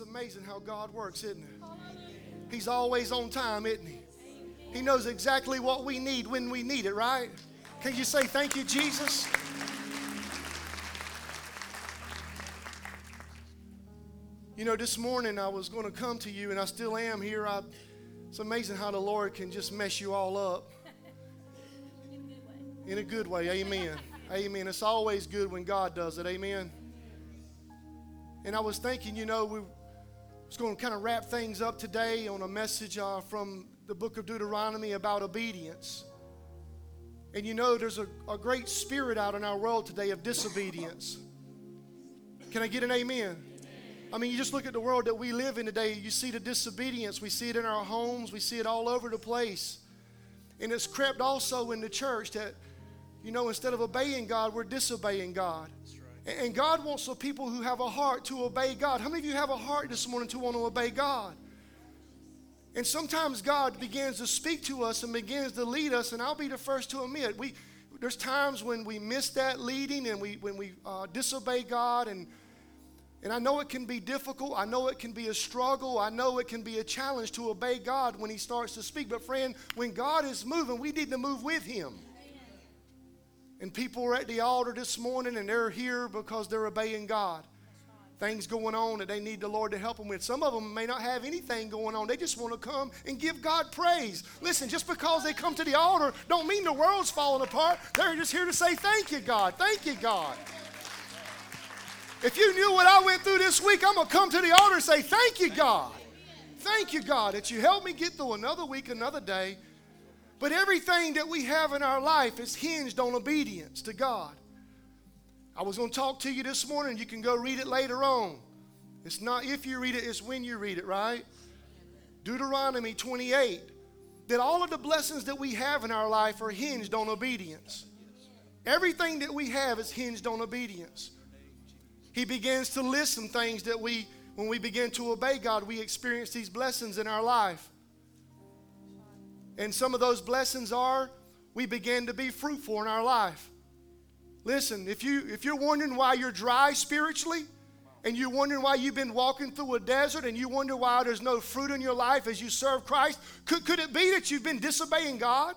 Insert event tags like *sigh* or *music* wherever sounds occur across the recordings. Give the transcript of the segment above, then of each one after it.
It's amazing how God works, isn't it? He's always on time, isn't he? He knows exactly what we need when we need it, right? Can you say thank you, Jesus? You know, this morning I was going to come to you, and I still am here. I, it's amazing how the Lord can just mess you all up. In a good way, amen. Amen. It's always good when God does it, amen. And I was thinking, you know, we was going to kind of wrap things up today on a message uh, from the book of Deuteronomy about obedience. And you know, there's a, a great spirit out in our world today of disobedience. Can I get an amen? I mean, you just look at the world that we live in today, you see the disobedience. We see it in our homes, we see it all over the place. And it's crept also in the church that, you know, instead of obeying God, we're disobeying God. And God wants the people who have a heart to obey God. How many of you have a heart this morning to want to obey God? And sometimes God begins to speak to us and begins to lead us, and I'll be the first to admit we there's times when we miss that leading and we when we uh, disobey God and and I know it can be difficult. I know it can be a struggle. I know it can be a challenge to obey God when He starts to speak. But friend, when God is moving, we need to move with Him. And people are at the altar this morning and they're here because they're obeying God. Things going on that they need the Lord to help them with. Some of them may not have anything going on. They just want to come and give God praise. Listen, just because they come to the altar don't mean the world's falling apart. They're just here to say, Thank you, God. Thank you, God. If you knew what I went through this week, I'm going to come to the altar and say, Thank you, God. Thank you, God, that you helped me get through another week, another day. But everything that we have in our life is hinged on obedience to God. I was going to talk to you this morning. You can go read it later on. It's not if you read it, it's when you read it, right? Deuteronomy 28. That all of the blessings that we have in our life are hinged on obedience. Everything that we have is hinged on obedience. He begins to list some things that we, when we begin to obey God, we experience these blessings in our life. And some of those blessings are we begin to be fruitful in our life. Listen, if you if you're wondering why you're dry spiritually, and you're wondering why you've been walking through a desert and you wonder why there's no fruit in your life as you serve Christ, could, could it be that you've been disobeying God?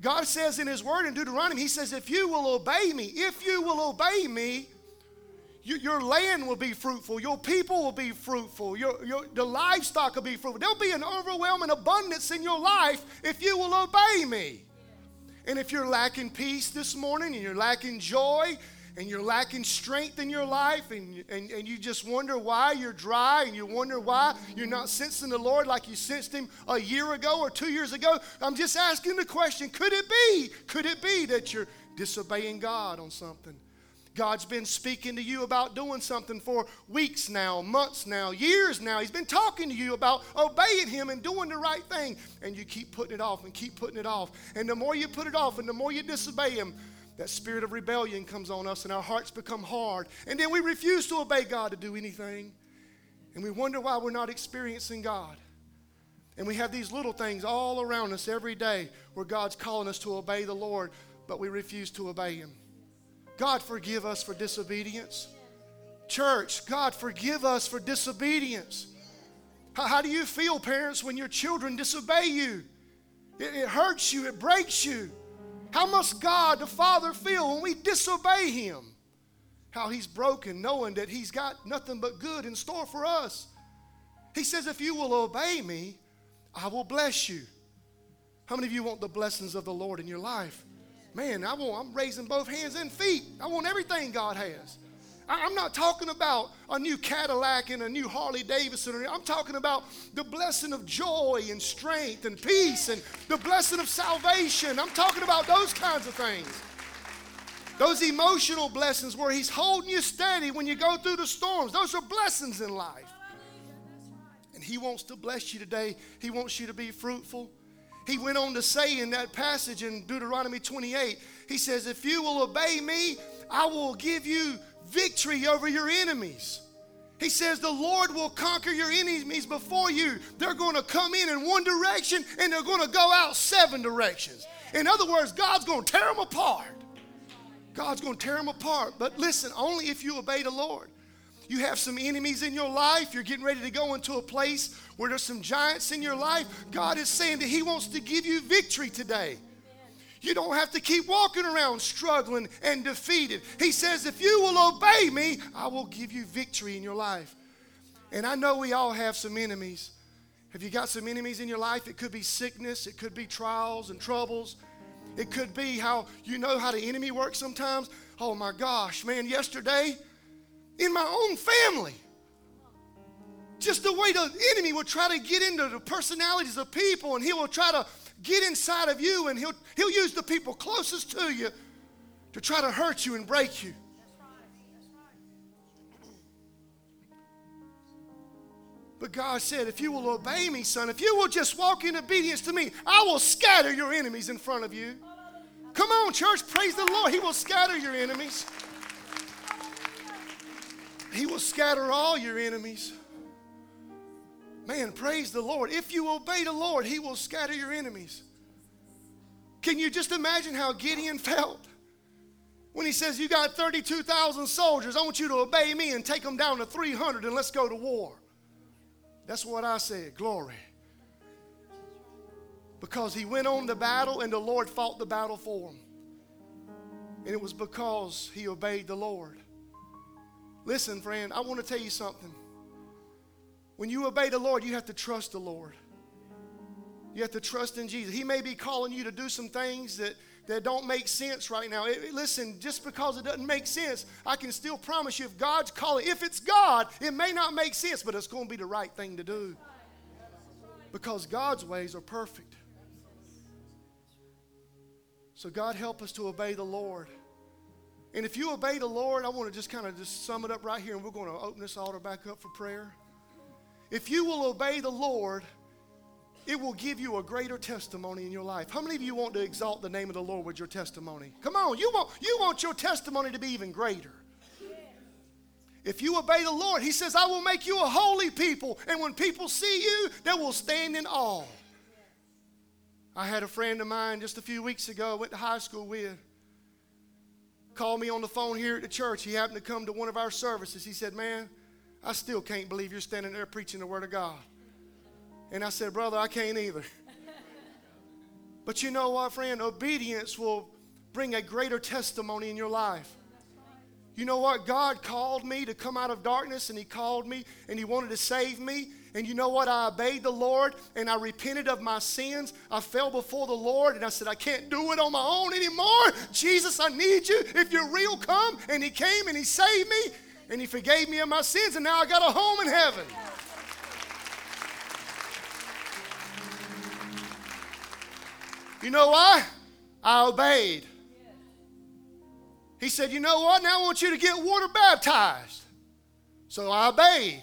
God says in His Word in Deuteronomy, He says, if you will obey me, if you will obey me, your land will be fruitful. Your people will be fruitful. Your, your, the livestock will be fruitful. There'll be an overwhelming abundance in your life if you will obey me. And if you're lacking peace this morning and you're lacking joy and you're lacking strength in your life and, and, and you just wonder why you're dry and you wonder why you're not sensing the Lord like you sensed Him a year ago or two years ago, I'm just asking the question could it be? Could it be that you're disobeying God on something? God's been speaking to you about doing something for weeks now, months now, years now. He's been talking to you about obeying Him and doing the right thing. And you keep putting it off and keep putting it off. And the more you put it off and the more you disobey Him, that spirit of rebellion comes on us and our hearts become hard. And then we refuse to obey God to do anything. And we wonder why we're not experiencing God. And we have these little things all around us every day where God's calling us to obey the Lord, but we refuse to obey Him. God, forgive us for disobedience. Church, God, forgive us for disobedience. How, how do you feel, parents, when your children disobey you? It, it hurts you, it breaks you. How must God, the Father, feel when we disobey Him? How He's broken, knowing that He's got nothing but good in store for us. He says, If you will obey me, I will bless you. How many of you want the blessings of the Lord in your life? Man, I want, I'm raising both hands and feet. I want everything God has. I'm not talking about a new Cadillac and a new Harley Davidson. I'm talking about the blessing of joy and strength and peace and the blessing of salvation. I'm talking about those kinds of things. Those emotional blessings where He's holding you steady when you go through the storms. Those are blessings in life. And He wants to bless you today. He wants you to be fruitful. He went on to say in that passage in Deuteronomy 28, He says, If you will obey me, I will give you victory over your enemies. He says, The Lord will conquer your enemies before you. They're going to come in in one direction and they're going to go out seven directions. In other words, God's going to tear them apart. God's going to tear them apart. But listen, only if you obey the Lord. You have some enemies in your life. You're getting ready to go into a place where there's some giants in your life. God is saying that He wants to give you victory today. You don't have to keep walking around struggling and defeated. He says, if you will obey me, I will give you victory in your life. And I know we all have some enemies. Have you got some enemies in your life? It could be sickness, it could be trials and troubles. It could be how you know how the enemy works sometimes. Oh my gosh, man, yesterday in my own family, just the way the enemy will try to get into the personalities of people and he will try to get inside of you and he'll, he'll use the people closest to you to try to hurt you and break you. But God said, if you will obey me, son, if you will just walk in obedience to me, I will scatter your enemies in front of you. Come on, church, praise the Lord. He will scatter your enemies. He will scatter all your enemies. Man, praise the Lord. If you obey the Lord, He will scatter your enemies. Can you just imagine how Gideon felt when he says, You got 32,000 soldiers. I want you to obey me and take them down to 300 and let's go to war. That's what I said. Glory. Because he went on the battle and the Lord fought the battle for him. And it was because he obeyed the Lord. Listen, friend, I want to tell you something. When you obey the Lord, you have to trust the Lord. You have to trust in Jesus. He may be calling you to do some things that, that don't make sense right now. It, listen, just because it doesn't make sense, I can still promise you if God's calling, if it's God, it may not make sense, but it's going to be the right thing to do. Because God's ways are perfect. So, God, help us to obey the Lord. And if you obey the Lord, I want to just kind of just sum it up right here, and we're going to open this altar back up for prayer. If you will obey the Lord, it will give you a greater testimony in your life. How many of you want to exalt the name of the Lord with your testimony? Come on, you want, you want your testimony to be even greater. If you obey the Lord, He says, I will make you a holy people. And when people see you, they will stand in awe. I had a friend of mine just a few weeks ago, I went to high school with, called me on the phone here at the church. He happened to come to one of our services. He said, Man, I still can't believe you're standing there preaching the Word of God. And I said, Brother, I can't either. *laughs* But you know what, friend? Obedience will bring a greater testimony in your life. You know what? God called me to come out of darkness, and He called me, and He wanted to save me. And you know what? I obeyed the Lord and I repented of my sins. I fell before the Lord and I said, I can't do it on my own anymore. Jesus, I need you. If you're real, come. And He came and He saved me and He forgave me of my sins, and now I got a home in heaven. You know why? I obeyed. He said, You know what? Now I want you to get water baptized. So I obeyed.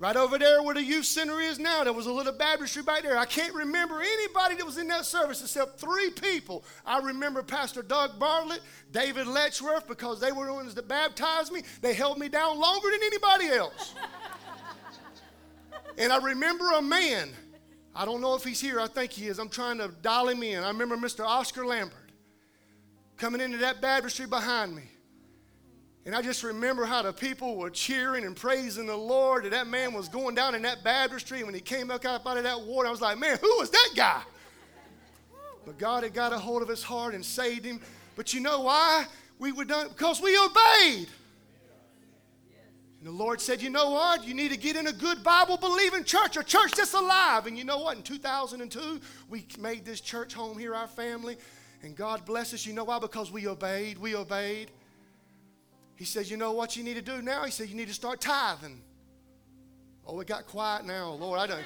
Right over there where the youth center is now, there was a little baptistry back there. I can't remember anybody that was in that service except three people. I remember Pastor Doug Bartlett, David Letchworth, because they were the ones that baptized me. They held me down longer than anybody else. *laughs* and I remember a man. I don't know if he's here. I think he is. I'm trying to dial him in. I remember Mr. Oscar Lambert coming into that baptistry behind me. And I just remember how the people were cheering and praising the Lord. And that man was going down in that baptistry. And when he came up out of that water, I was like, man, who was that guy? But God had got a hold of his heart and saved him. But you know why we were done? Because we obeyed. And the Lord said, you know what? You need to get in a good Bible believing church, a church that's alive. And you know what? In 2002, we made this church home here, our family. And God bless us. You know why? Because we obeyed. We obeyed. He says, You know what you need to do now? He said, You need to start tithing. Oh, it got quiet now. Lord, I don't.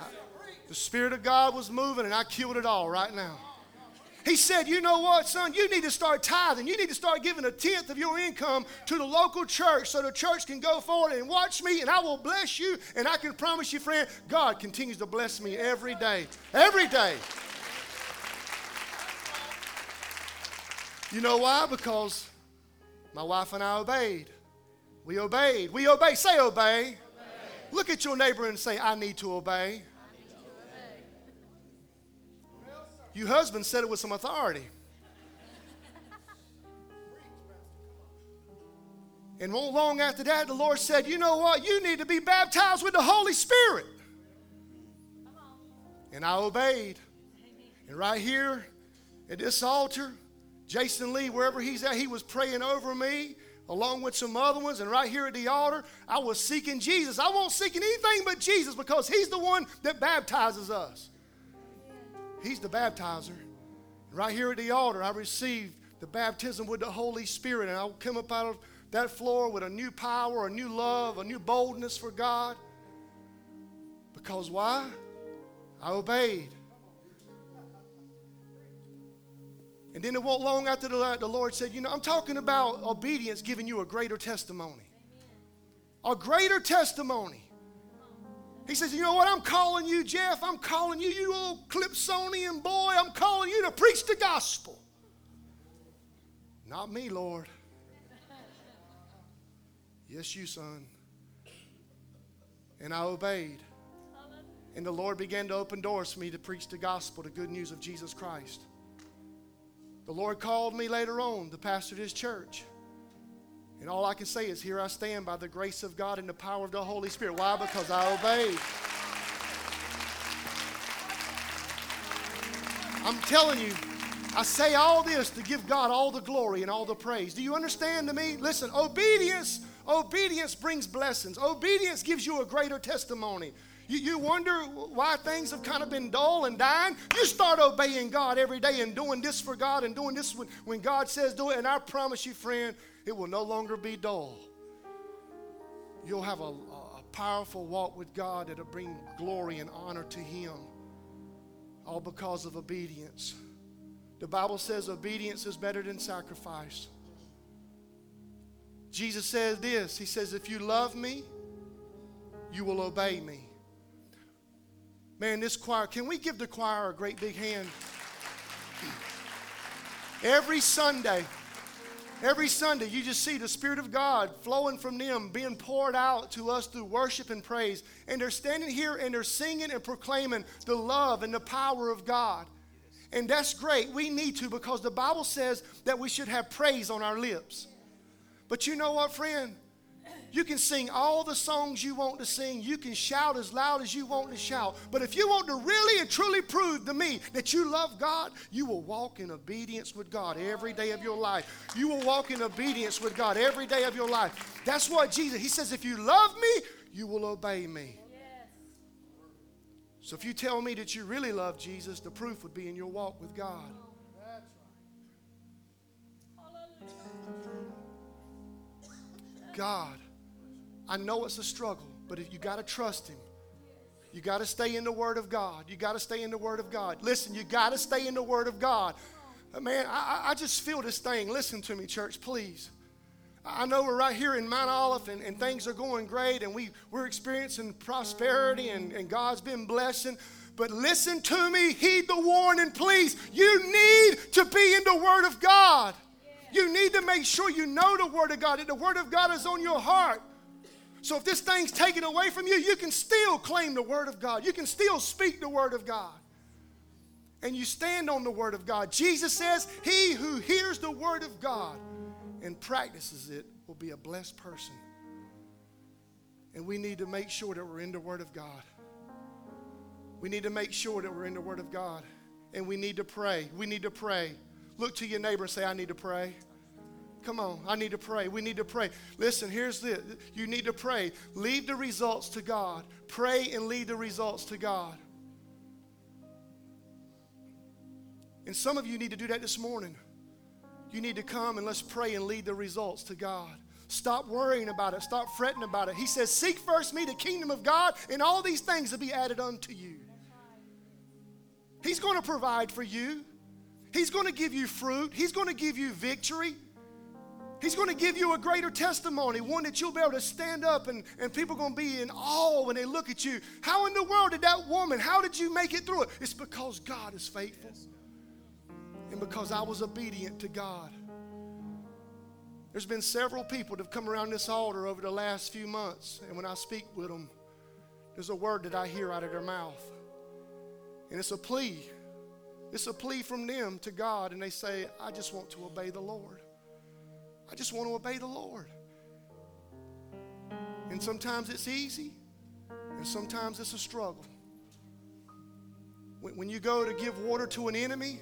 I, the Spirit of God was moving, and I killed it all right now. He said, You know what, son? You need to start tithing. You need to start giving a tenth of your income to the local church so the church can go forward and watch me, and I will bless you. And I can promise you, friend, God continues to bless me every day. Every day. You know why? Because my wife and I obeyed. We obeyed. We obey. Say obey. obey. Look at your neighbor and say, I need to obey. You husband said it with some authority. And not long after that, the Lord said, You know what? You need to be baptized with the Holy Spirit. And I obeyed. And right here at this altar, Jason Lee, wherever he's at, he was praying over me along with some other ones. And right here at the altar, I was seeking Jesus. I won't seeking anything but Jesus because he's the one that baptizes us. He's the baptizer. Right here at the altar, I received the baptism with the Holy Spirit, and I come up out of that floor with a new power, a new love, a new boldness for God. Because why? I obeyed. And then it won't long after the, the Lord said, You know, I'm talking about obedience giving you a greater testimony. A greater testimony. He says, You know what? I'm calling you, Jeff. I'm calling you, you old Clipsonian boy. I'm calling you to preach the gospel. Not me, Lord. Yes, you, son. And I obeyed. And the Lord began to open doors for me to preach the gospel, the good news of Jesus Christ. The Lord called me later on to pastor this church. And all I can say is, here I stand by the grace of God and the power of the Holy Spirit. Why? Because I obeyed. I'm telling you, I say all this to give God all the glory and all the praise. Do you understand to me? Listen, obedience, obedience brings blessings. Obedience gives you a greater testimony. You, you wonder why things have kind of been dull and dying? You start obeying God every day and doing this for God and doing this when, when God says do it. And I promise you, friend, it will no longer be dull. You'll have a, a powerful walk with God that'll bring glory and honor to Him, all because of obedience. The Bible says obedience is better than sacrifice. Jesus says this He says, If you love me, you will obey me. Man, this choir, can we give the choir a great big hand? Every Sunday, every Sunday, you just see the Spirit of God flowing from them, being poured out to us through worship and praise. And they're standing here and they're singing and proclaiming the love and the power of God. And that's great. We need to because the Bible says that we should have praise on our lips. But you know what, friend? You can sing all the songs you want to sing. You can shout as loud as you want to shout. But if you want to really and truly prove to me that you love God, you will walk in obedience with God every day of your life. You will walk in obedience with God every day of your life. That's what Jesus, He says, if you love me, you will obey me. So if you tell me that you really love Jesus, the proof would be in your walk with God. God I know it's a struggle, but if you got to trust Him. You got to stay in the Word of God. You got to stay in the Word of God. Listen, you got to stay in the Word of God. Uh, man, I, I just feel this thing. Listen to me, church, please. I know we're right here in Mount Olive and, and things are going great and we, we're experiencing prosperity and, and God's been blessing. But listen to me, heed the warning, please. You need to be in the Word of God. You need to make sure you know the Word of God, that the Word of God is on your heart. So if this thing's taken away from you, you can still claim the Word of God. You can still speak the Word of God. And you stand on the Word of God. Jesus says, He who hears the Word of God and practices it will be a blessed person. And we need to make sure that we're in the Word of God. We need to make sure that we're in the Word of God. And we need to pray. We need to pray. Look to your neighbor and say, I need to pray. Come on, I need to pray. We need to pray. Listen, here's the you need to pray. Leave the results to God. Pray and leave the results to God. And some of you need to do that this morning. you need to come and let's pray and lead the results to God. Stop worrying about it. Stop fretting about it. He says, Seek first me, the kingdom of God, and all these things will be added unto you. He's going to provide for you. He's going to give you fruit. He's going to give you victory. He's going to give you a greater testimony, one that you'll be able to stand up and, and people are going to be in awe when they look at you. How in the world did that woman, how did you make it through it? It's because God is faithful and because I was obedient to God. There's been several people that have come around this altar over the last few months, and when I speak with them, there's a word that I hear out of their mouth. And it's a plea. It's a plea from them to God, and they say, I just want to obey the Lord. I just want to obey the Lord. And sometimes it's easy, and sometimes it's a struggle. When, you go to give water to an enemy,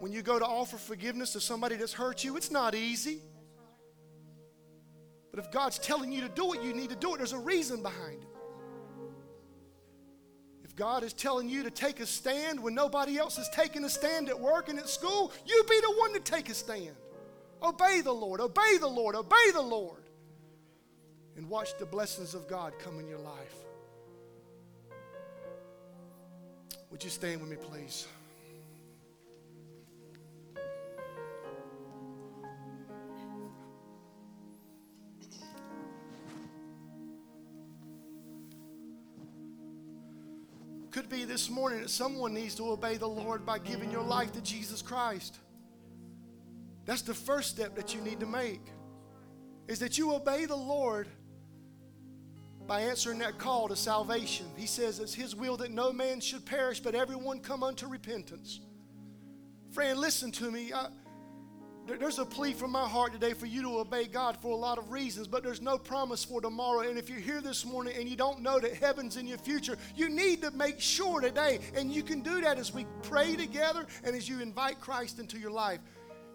when you go to offer forgiveness to somebody that's hurt you, it's not easy. But if God's telling you to do it, you need to do it. There's a reason behind it. If God is telling you to take a stand when nobody else is taking a stand at work and at school, you be the one to take a stand. Obey the Lord, obey the Lord, obey the Lord. And watch the blessings of God come in your life. Would you stand with me, please? Could be this morning that someone needs to obey the Lord by giving your life to Jesus Christ. That's the first step that you need to make. Is that you obey the Lord by answering that call to salvation. He says it's His will that no man should perish, but everyone come unto repentance. Friend, listen to me. I, there's a plea from my heart today for you to obey God for a lot of reasons, but there's no promise for tomorrow. And if you're here this morning and you don't know that heaven's in your future, you need to make sure today. And you can do that as we pray together and as you invite Christ into your life.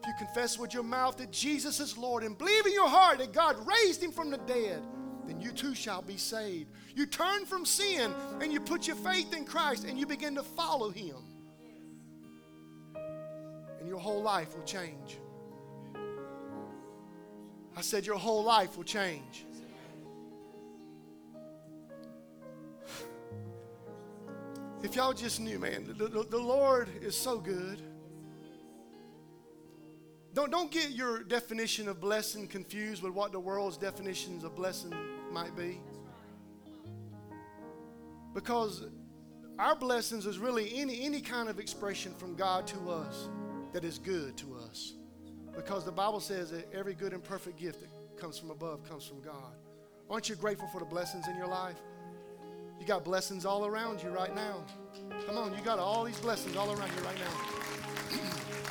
If you confess with your mouth that Jesus is Lord and believe in your heart that God raised him from the dead, then you too shall be saved. You turn from sin and you put your faith in Christ and you begin to follow him. And your whole life will change. I said, Your whole life will change. If y'all just knew, man, the, the, the, Lord is so good. Don't, don't get your definition of blessing confused with what the world's definitions of blessing might be. Because our blessings is really any, any kind of expression from God to us that is good to us. Because the Bible says that every good and perfect gift that comes from above comes from God. Aren't you grateful for the blessings in your life? You got blessings all around you right now. Come on, you got all these blessings all around you right now. *clears throat*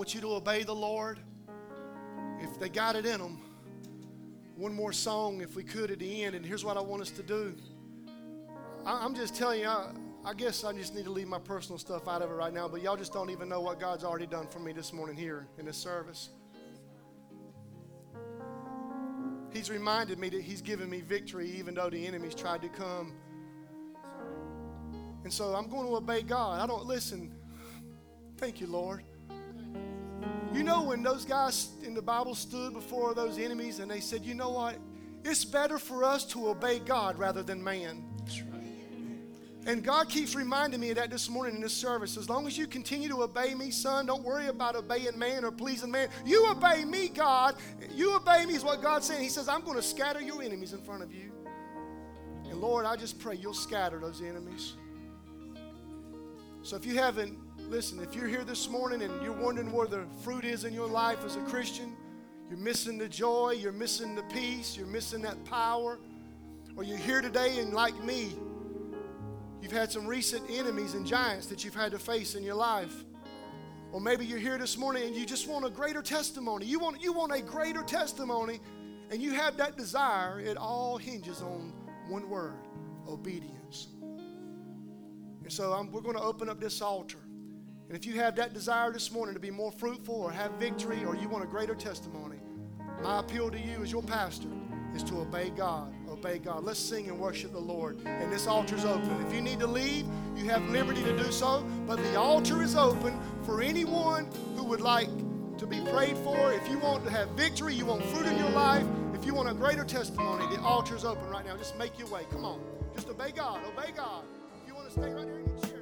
want you to obey the Lord. If they got it in them, one more song, if we could, at the end. And here's what I want us to do. I'm just telling you, I, I guess I just need to leave my personal stuff out of it right now, but y'all just don't even know what God's already done for me this morning here in this service. He's reminded me that He's given me victory even though the enemies tried to come. And so I'm going to obey God. I don't listen. Thank you, Lord. You know, when those guys in the Bible stood before those enemies and they said, you know what? It's better for us to obey God rather than man. And God keeps reminding me of that this morning in this service. As long as you continue to obey me, son, don't worry about obeying man or pleasing man. You obey me, God. You obey me is what God's saying. He says, I'm going to scatter your enemies in front of you. And Lord, I just pray you'll scatter those enemies. So if you haven't, listen, if you're here this morning and you're wondering where the fruit is in your life as a Christian, you're missing the joy, you're missing the peace, you're missing that power, or you're here today and like me, You've had some recent enemies and giants that you've had to face in your life. Or maybe you're here this morning and you just want a greater testimony. You want, you want a greater testimony and you have that desire. It all hinges on one word obedience. And so I'm, we're going to open up this altar. And if you have that desire this morning to be more fruitful or have victory or you want a greater testimony, my appeal to you as your pastor is to obey God. Obey God. Let's sing and worship the Lord. And this altar is open. If you need to leave, you have liberty to do so. But the altar is open for anyone who would like to be prayed for. If you want to have victory, you want fruit in your life, if you want a greater testimony, the altar is open right now. Just make your way. Come on. Just obey God. Obey God. If you want to stay right here in your chair.